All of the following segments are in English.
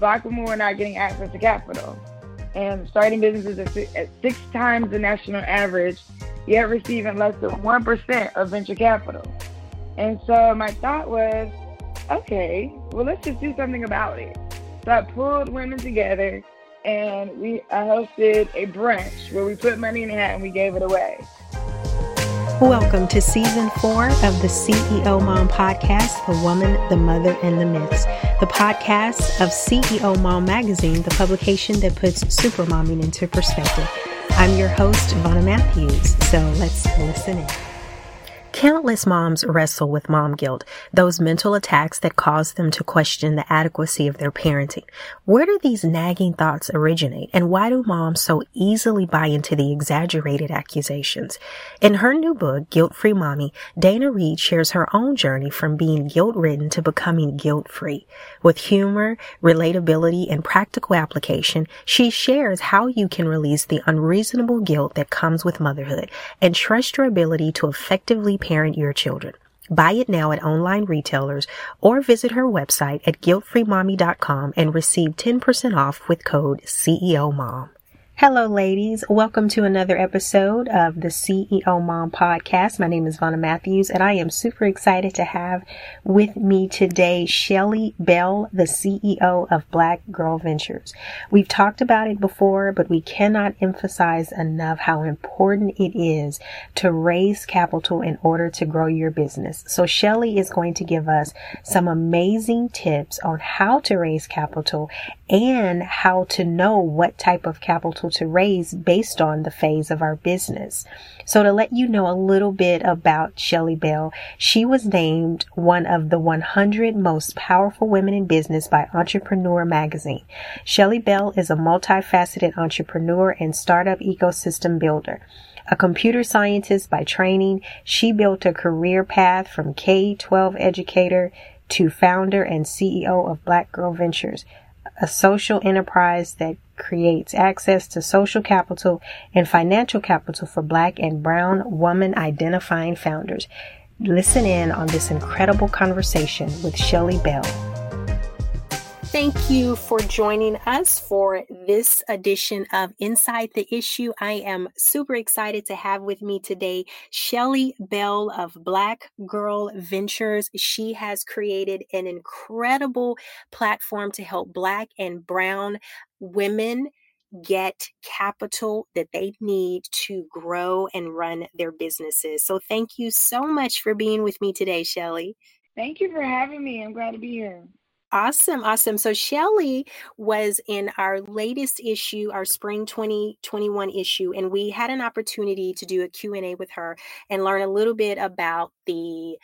black women were not getting access to capital. And starting businesses at, six times the national average, yet receiving less than 1% of venture capital. And so my thought was, okay, well, let's just do something about it. So I pulled women together and we I hosted a brunch where we put money in the hat and we gave it away. Welcome to season four of the CEO Mom podcast, The Woman, the Mother, and the Myths, the podcast of CEO Mom magazine, the publication that puts super momming into perspective. I'm your host, Vonna Matthews, so let's listen in. Countless moms wrestle with mom guilt, those mental attacks that cause them to question the adequacy of their parenting. Where do these nagging thoughts originate, and why do moms so easily buy into the exaggerated accusations? In her new book, Guilt Free Mommy, Dana Reed shares her own journey from being guilt ridden to becoming guilt free. With humor, relatability, and practical application, she shares how you can release the unreasonable guilt that comes with motherhood and trust your ability to effectively parent your children. Buy it now at online retailers or visit her website at guiltfreemommy.com and receive 10% off with code CEO Mom. Hello, ladies. Welcome to another episode of the CEO Mom podcast. My name is Vonna Matthews, and I am super excited to have with me today Shelly Bell, the CEO of Black Girl Ventures. We've talked about it before, but we cannot emphasize enough how important it is to raise capital in order to grow your business. So, Shelly is going to give us some amazing tips on how to raise capital and how to know what type of capital to raise based on the phase of our business. So to let you know a little bit about Shelly Bell, she was named one of the 100 most powerful women in business by Entrepreneur magazine. Shelly Bell is a multifaceted entrepreneur and startup ecosystem builder. A computer scientist by training, she built a career path from K-12 educator to founder and CEO of Black Girl Ventures, a social enterprise that creates access to social capital and financial capital for black and brown woman identifying founders. Listen in on this incredible conversation with Shelly Bell. Thank you for joining us for this edition of Inside the Issue. I am super excited to have with me today Shelly Bell of Black Girl Ventures. She has created an incredible platform to help Black and Brown women get capital that they need to grow and run their businesses. So thank you so much for being with me today, Shelly. Thank you for having me. I'm glad to be here. Awesome, awesome. So Shelly was in our latest issue, our spring 2021 issue, and we had an opportunity to do a Q&A with her and learn a little bit about the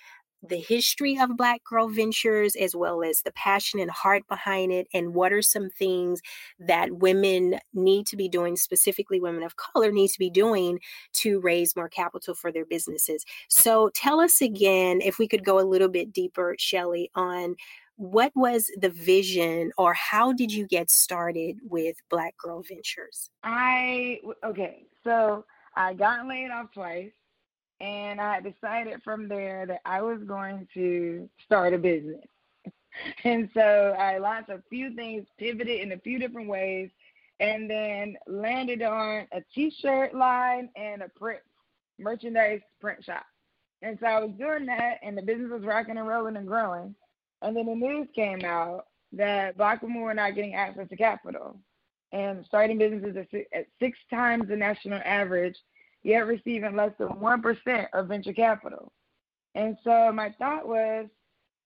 the history of Black Girl Ventures, as well as the passion and heart behind it, and what are some things that women need to be doing, specifically women of color need to be doing to raise more capital for their businesses. So tell us again, if we could go a little bit deeper, Shelly, on what was the vision or how did you get started with Black Girl Ventures? I, okay, so I got laid off twice and I decided from there that I was going to start a business. and so I launched a few things, pivoted in a few different ways, and then landed on a t shirt line and a print merchandise print shop. And so I was doing that, and the business was rocking and rolling and growing. And then the news came out that black women were not getting access to capital and starting businesses at six times the national average, yet receiving less than 1% of venture capital. And so my thought was,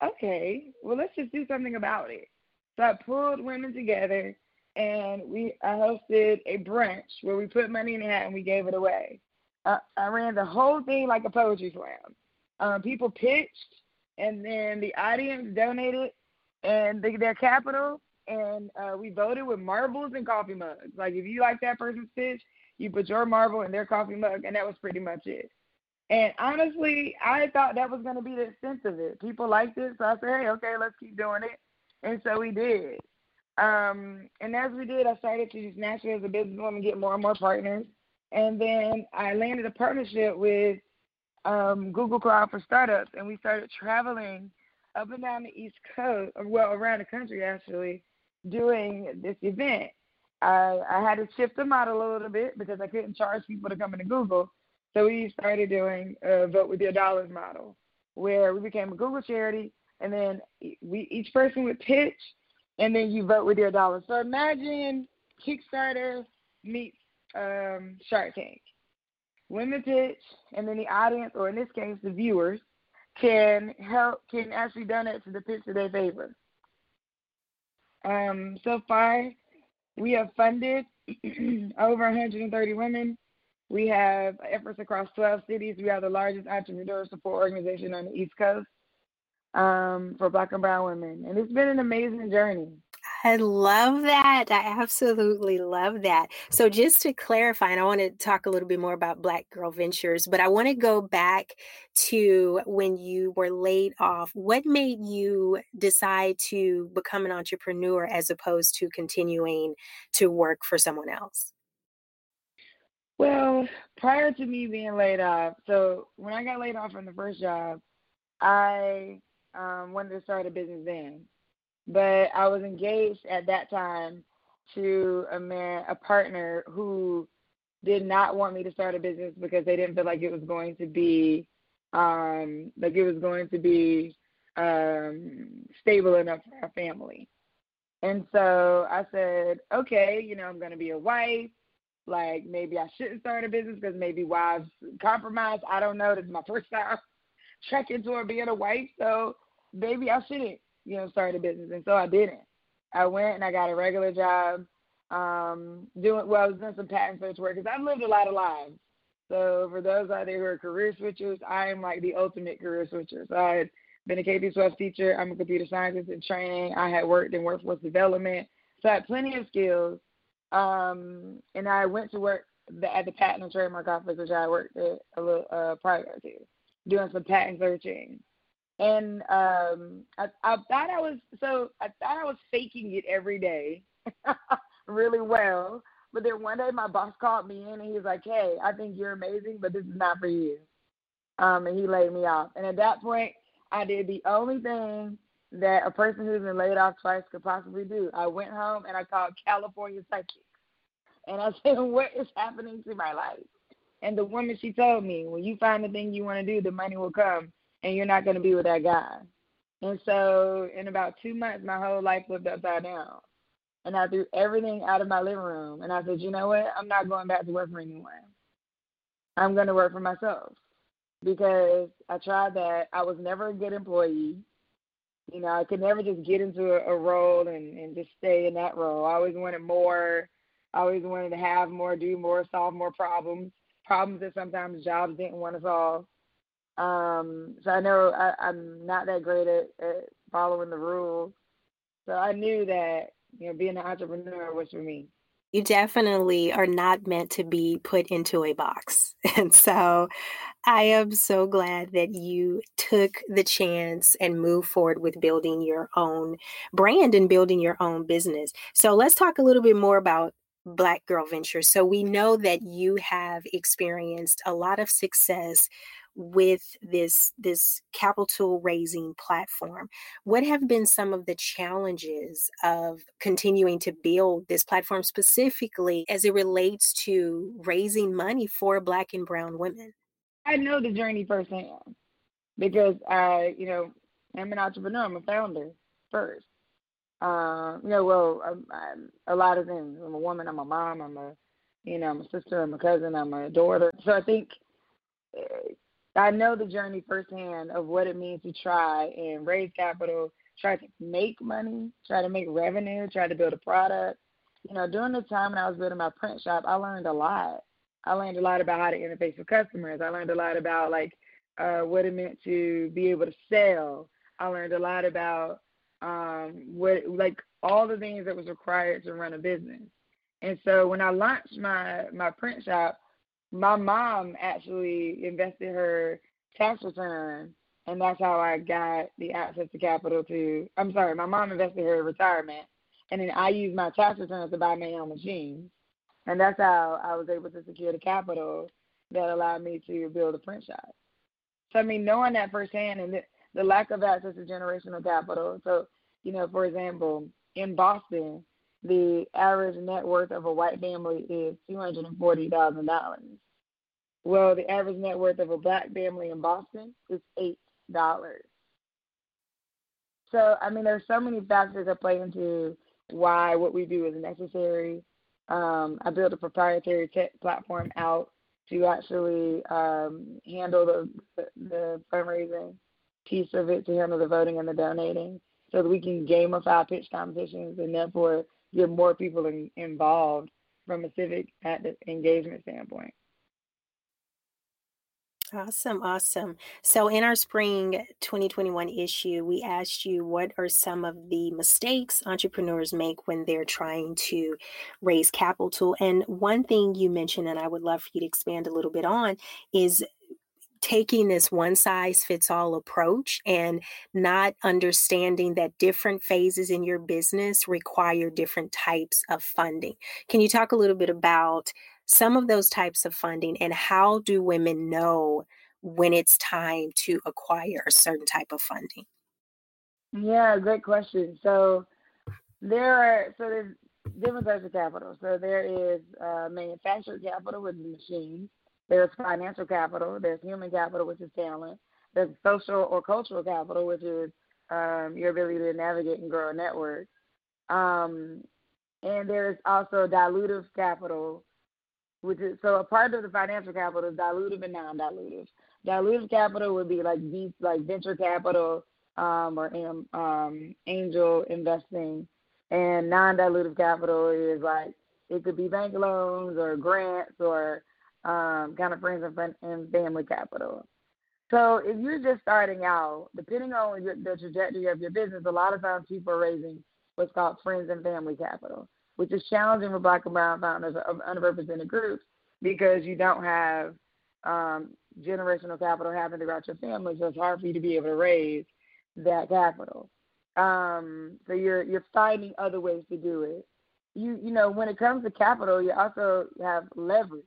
okay, well, let's just do something about it. So I pulled women together and we I hosted a brunch where we put money in the hat and we gave it away. Uh, I ran the whole thing like a poetry slam. Um, people pitched and then the audience donated and they, their capital, and uh, we voted with marbles and coffee mugs. Like if you like that person's pitch, you put your marble in their coffee mug, and that was pretty much it. And honestly, I thought that was going to be the extent of it. People liked it, so I said, hey, okay, let's keep doing it. And so we did. Um, and as we did, I started to just naturally as a businesswoman get more and more partners. And then I landed a partnership with um, Google Cloud for Startups, and we started traveling up and down the East Coast, well, around the country actually, doing this event. I, I had to shift the model a little bit because I couldn't charge people to come into Google. So we started doing a vote with your dollars model, where we became a Google charity, and then we each person would pitch, and then you vote with your dollars. So imagine Kickstarter meets um, Shark Tank. Pitch, and then the audience, or in this case, the viewers, can help can actually donate to the pitch that they favor. Um, so far, we have funded over 130 women. We have efforts across 12 cities. We are the largest entrepreneur support organization on the East Coast um, for Black and Brown women, and it's been an amazing journey. I love that. I absolutely love that. So, just to clarify, and I want to talk a little bit more about Black Girl Ventures, but I want to go back to when you were laid off. What made you decide to become an entrepreneur as opposed to continuing to work for someone else? Well, prior to me being laid off, so when I got laid off from the first job, I um, wanted to start a business then but I was engaged at that time to a man, a partner who did not want me to start a business because they didn't feel like it was going to be um like it was going to be um stable enough for our family. And so I said, okay, you know, I'm going to be a wife. Like maybe I shouldn't start a business because maybe wives compromise. I don't know. This is my first time trekking toward being a wife, so maybe I shouldn't you know, start a business. And so I didn't. I went and I got a regular job, um, doing well, I was doing some patent search work because I've lived a lot of lives. So for those out there who are career switchers, I am like the ultimate career switcher. So I had been a K 12 teacher. I'm a computer scientist in training. I had worked in workforce development. So I had plenty of skills. Um, and I went to work at the Patent and Trademark Office, which I worked at a little uh, prior to, doing some patent searching and um, I, I thought I was so I thought I was faking it every day, really well. But then one day my boss called me in and he was like, "Hey, I think you're amazing, but this is not for you." Um, and he laid me off. And at that point, I did the only thing that a person who's been laid off twice could possibly do. I went home and I called California Psychics, and I said, "What is happening to my life?" And the woman she told me, "When you find the thing you want to do, the money will come." And you're not going to be with that guy. And so in about two months, my whole life flipped upside down. And I threw everything out of my living room. And I said, you know what? I'm not going back to work for anyone. I'm going to work for myself because I tried that. I was never a good employee. You know, I could never just get into a, a role and, and just stay in that role. I always wanted more. I always wanted to have more, do more, solve more problems, problems that sometimes jobs didn't want to solve. Um, so I know I, I'm not that great at, at following the rules. So I knew that you know being an entrepreneur was for me. You definitely are not meant to be put into a box. And so I am so glad that you took the chance and moved forward with building your own brand and building your own business. So let's talk a little bit more about Black Girl Ventures. So we know that you have experienced a lot of success with this this capital raising platform what have been some of the challenges of continuing to build this platform specifically as it relates to raising money for black and brown women i know the journey firsthand because i you know i'm an entrepreneur i'm a founder first uh, you know, well, I'm, I'm a lot of things. I'm a woman. I'm a mom. I'm a, you know, I'm a sister. I'm a cousin. I'm a daughter. So I think eh, I know the journey firsthand of what it means to try and raise capital, try to make money, try to make revenue, try to build a product. You know, during the time when I was building my print shop, I learned a lot. I learned a lot about how to interface with customers. I learned a lot about like uh, what it meant to be able to sell. I learned a lot about um, what like all the things that was required to run a business. And so when I launched my my print shop, my mom actually invested her tax return, and that's how I got the access to capital to. I'm sorry, my mom invested her retirement, and then I used my tax returns to buy my own machines, and that's how I was able to secure the capital that allowed me to build a print shop. So I mean, knowing that firsthand and the, the lack of access to generational capital. So you know, for example, in Boston, the average net worth of a white family is two hundred and forty thousand dollars. Well, the average net worth of a black family in Boston is eight dollars. So, I mean, there's so many factors that play into why what we do is necessary. Um, I built a proprietary tech platform out to actually um, handle the, the fundraising piece of it, to handle the voting and the donating, so that we can gamify pitch competitions and therefore get more people in, involved from a civic engagement standpoint. Awesome, awesome. So, in our spring 2021 issue, we asked you what are some of the mistakes entrepreneurs make when they're trying to raise capital. And one thing you mentioned, and I would love for you to expand a little bit on, is taking this one size fits all approach and not understanding that different phases in your business require different types of funding. Can you talk a little bit about some of those types of funding and how do women know when it's time to acquire a certain type of funding? Yeah, great question. So there are so there's different types of capital. So there is uh, manufactured capital, with is machines. There's financial capital. There's human capital, which is talent. There's social or cultural capital, which is um, your ability to navigate and grow a network. Um, and there's also dilutive capital, which is so a part of the financial capital is dilutive and non-dilutive. Dilutive capital would be like these like venture capital um, or um, um, angel investing, and non-dilutive capital is like it could be bank loans or grants or um, kind of friends and, and family capital. So if you're just starting out, depending on your, the trajectory of your business, a lot of times people are raising what's called friends and family capital which is challenging for black and brown founders of underrepresented groups because you don't have um, generational capital happening throughout your family, so it's hard for you to be able to raise that capital. Um, so you're you're finding other ways to do it. You you know when it comes to capital, you also have leverage.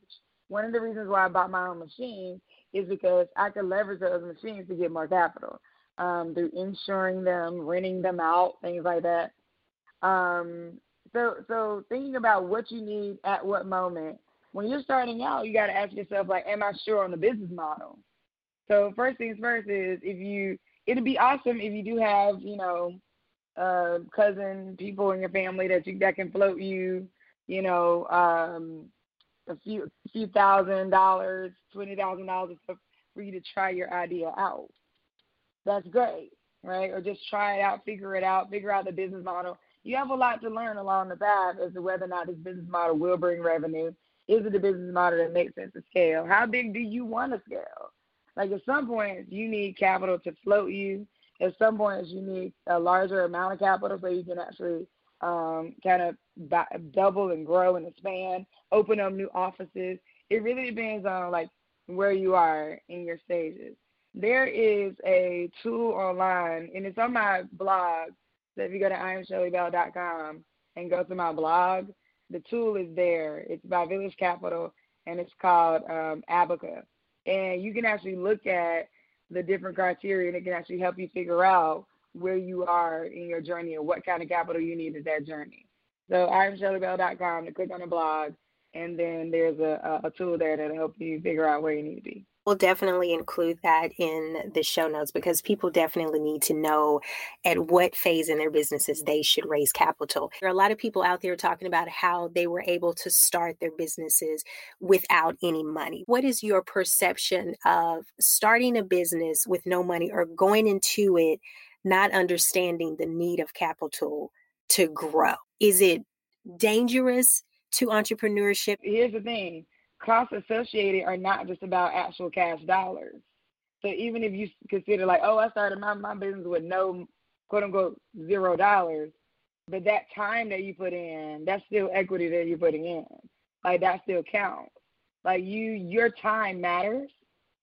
One of the reasons why I bought my own machine is because I could leverage those machines to get more capital um, through insuring them, renting them out, things like that. Um, so so thinking about what you need at what moment. When you're starting out, you got to ask yourself like, am I sure on the business model? So first things first is if you, it'd be awesome if you do have you know, uh, cousin people in your family that you that can float you, you know, um, a few few thousand dollars, twenty thousand dollars for you to try your idea out. That's great, right? Or just try it out, figure it out, figure out the business model you have a lot to learn along the path as to whether or not this business model will bring revenue. Is it a business model that makes sense to scale? How big do you want to scale? Like at some point, you need capital to float you. At some points, you need a larger amount of capital so you can actually um, kind of double and grow and expand, open up new offices. It really depends on like where you are in your stages. There is a tool online, and it's on my blog so if you go to imshelleybell.com and go to my blog, the tool is there. It's by Village Capital and it's called um, Abaca. And you can actually look at the different criteria and it can actually help you figure out where you are in your journey and what kind of capital you need in that journey. So imshelleybell.com to click on the blog and then there's a, a tool there that'll help you figure out where you need to be. We'll definitely include that in the show notes because people definitely need to know at what phase in their businesses they should raise capital. There are a lot of people out there talking about how they were able to start their businesses without any money. What is your perception of starting a business with no money or going into it not understanding the need of capital to grow? Is it dangerous to entrepreneurship? Here's the thing costs associated are not just about actual cash dollars. So even if you consider like, oh, I started my, my business with no quote unquote zero dollars, but that time that you put in, that's still equity that you're putting in. Like that still counts. Like you your time matters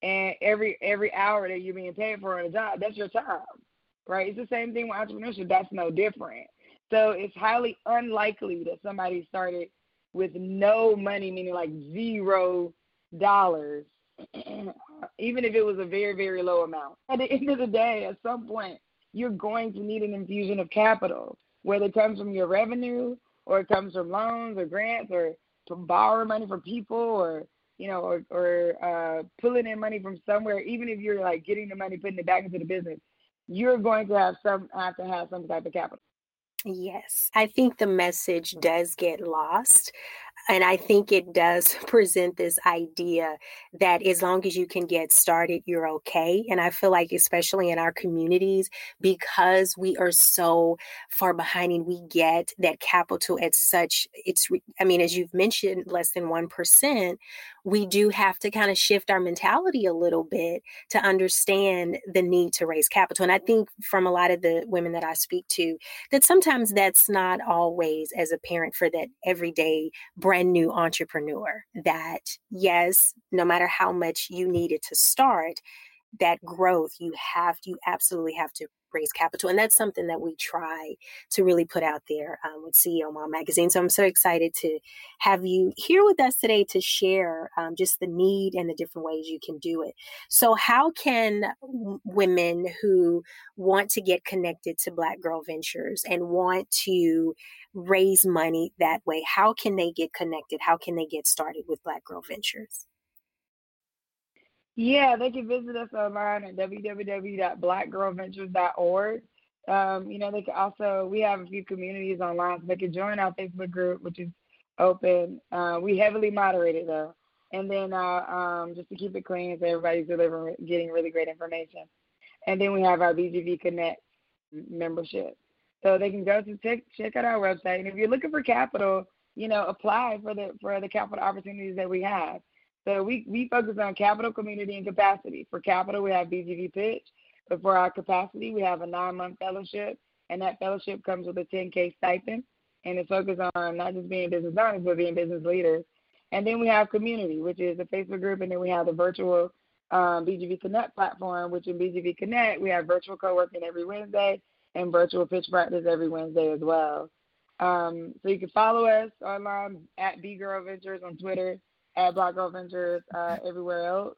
and every every hour that you're being paid for in a job, that's your time. Right? It's the same thing with entrepreneurship. That's no different. So it's highly unlikely that somebody started with no money, meaning like zero dollars, even if it was a very, very low amount. At the end of the day, at some point, you're going to need an infusion of capital. whether it comes from your revenue or it comes from loans or grants or from borrowing money from people or you know or or uh, pulling in money from somewhere. Even if you're like getting the money, putting it back into the business, you're going to have some have to have some type of capital. Yes, I think the message does get lost and I think it does present this idea that as long as you can get started, you're okay. And I feel like, especially in our communities, because we are so far behind and we get that capital at such, it's, I mean, as you've mentioned, less than 1%, we do have to kind of shift our mentality a little bit to understand the need to raise capital. And I think from a lot of the women that I speak to, that sometimes that's not always as a parent for that everyday brand new entrepreneur. That, yes, no matter how much you needed to start, that growth you have you absolutely have to raise capital. And that's something that we try to really put out there um, with CEO Mom Magazine. So I'm so excited to have you here with us today to share um, just the need and the different ways you can do it. So, how can w- women who want to get connected to Black Girl Ventures and want to raise money that way, how can they get connected? How can they get started with Black Girl Ventures? Yeah, they can visit us online at www.blackgirlventures.org. Um, you know, they can also we have a few communities online, so they can join our Facebook group, which is open. Uh, we heavily moderate it though, and then uh, um, just to keep it clean, so everybody's delivering, getting really great information. And then we have our BGV Connect membership, so they can go to check check out our website. And if you're looking for capital, you know, apply for the for the capital opportunities that we have. So we, we focus on capital, community, and capacity. For capital, we have BGV Pitch. But for our capacity, we have a nine month fellowship. And that fellowship comes with a 10K stipend. And it's focused on not just being business owners, but being business leaders. And then we have community, which is a Facebook group. And then we have the virtual um, BGV Connect platform, which in BGV Connect, we have virtual co working every Wednesday and virtual pitch practice every Wednesday as well. Um, so you can follow us online at B Girl Ventures on Twitter at Black Girl Ventures uh, everywhere else.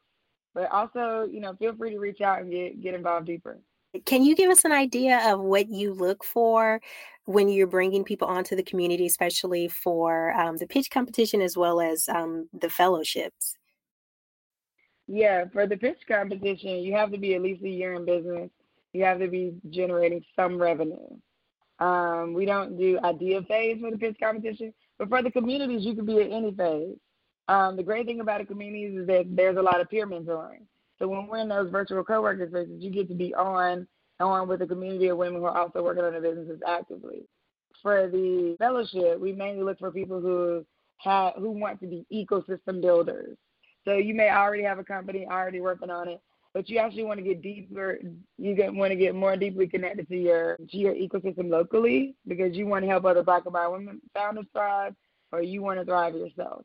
But also, you know, feel free to reach out and get get involved deeper. Can you give us an idea of what you look for when you're bringing people onto the community, especially for um, the pitch competition as well as um, the fellowships? Yeah, for the pitch competition, you have to be at least a year in business. You have to be generating some revenue. Um, we don't do idea phase for the pitch competition, but for the communities, you can be at any phase. Um, the great thing about a community is that there's a lot of peer mentoring. So when we're in those virtual co-working spaces, you get to be on on with a community of women who are also working on their businesses actively. For the fellowship, we mainly look for people who have who want to be ecosystem builders. So you may already have a company already working on it, but you actually want to get deeper. You get, want to get more deeply connected to your to your ecosystem locally because you want to help other Black and Brown women founders thrive, or you want to thrive yourself.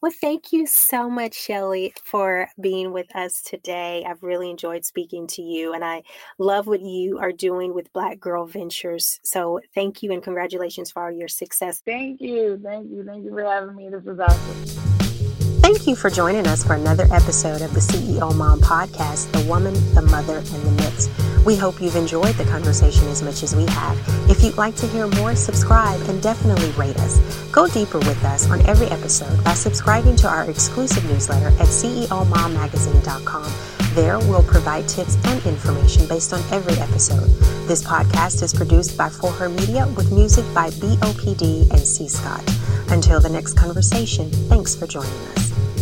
Well, thank you so much, Shelly, for being with us today. I've really enjoyed speaking to you, and I love what you are doing with Black Girl Ventures. So, thank you and congratulations for all your success. Thank you. Thank you. Thank you for having me. This was awesome. Thank you for joining us for another episode of the CEO Mom Podcast The Woman, the Mother, and the Myths. We hope you've enjoyed the conversation as much as we have. If you'd like to hear more, subscribe and definitely rate us. Go deeper with us on every episode by subscribing to our exclusive newsletter at CEOMomMagazine.com. There, we'll provide tips and information based on every episode. This podcast is produced by For Her Media with music by BOPD and C. Scott. Until the next conversation, thanks for joining us.